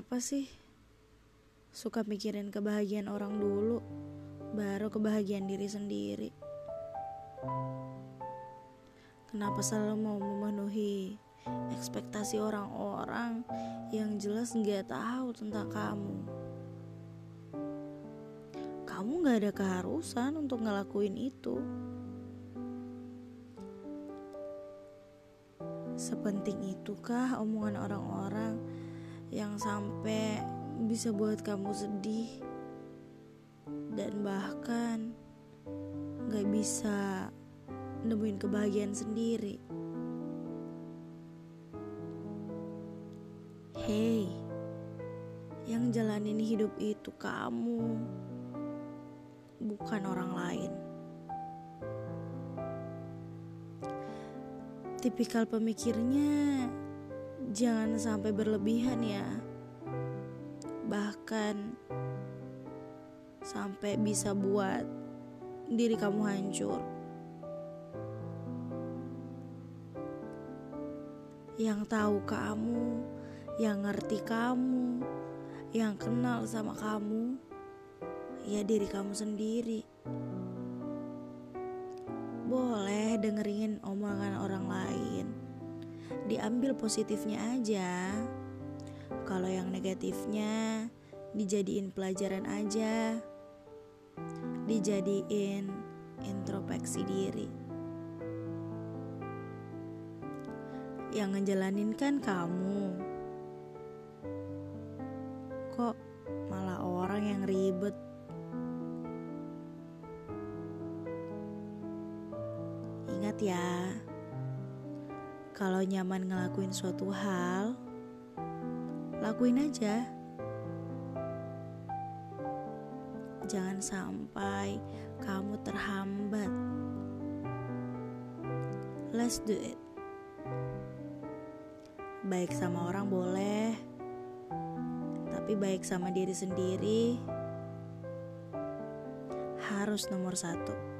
Kenapa sih suka mikirin kebahagiaan orang dulu, baru kebahagiaan diri sendiri? Kenapa selalu mau memenuhi ekspektasi orang-orang yang jelas nggak tahu tentang kamu? Kamu nggak ada keharusan untuk ngelakuin itu. Sepenting itukah omongan orang-orang yang sampai bisa buat kamu sedih dan bahkan gak bisa nemuin kebahagiaan sendiri. Hey, yang jalanin hidup itu kamu, bukan orang lain. Tipikal pemikirnya jangan sampai berlebihan ya. Bahkan sampai bisa buat diri kamu hancur. Yang tahu kamu, yang ngerti kamu, yang kenal sama kamu, ya diri kamu sendiri. Boleh dengerin omongan orang lain. Diambil positifnya aja. Kalau yang negatifnya dijadiin pelajaran aja. Dijadiin introspeksi diri. Yang ngejalanin kan kamu. Kok malah orang yang ribet Ingat ya, kalau nyaman ngelakuin suatu hal, lakuin aja. Jangan sampai kamu terhambat. Let's do it. Baik sama orang boleh, tapi baik sama diri sendiri harus nomor satu.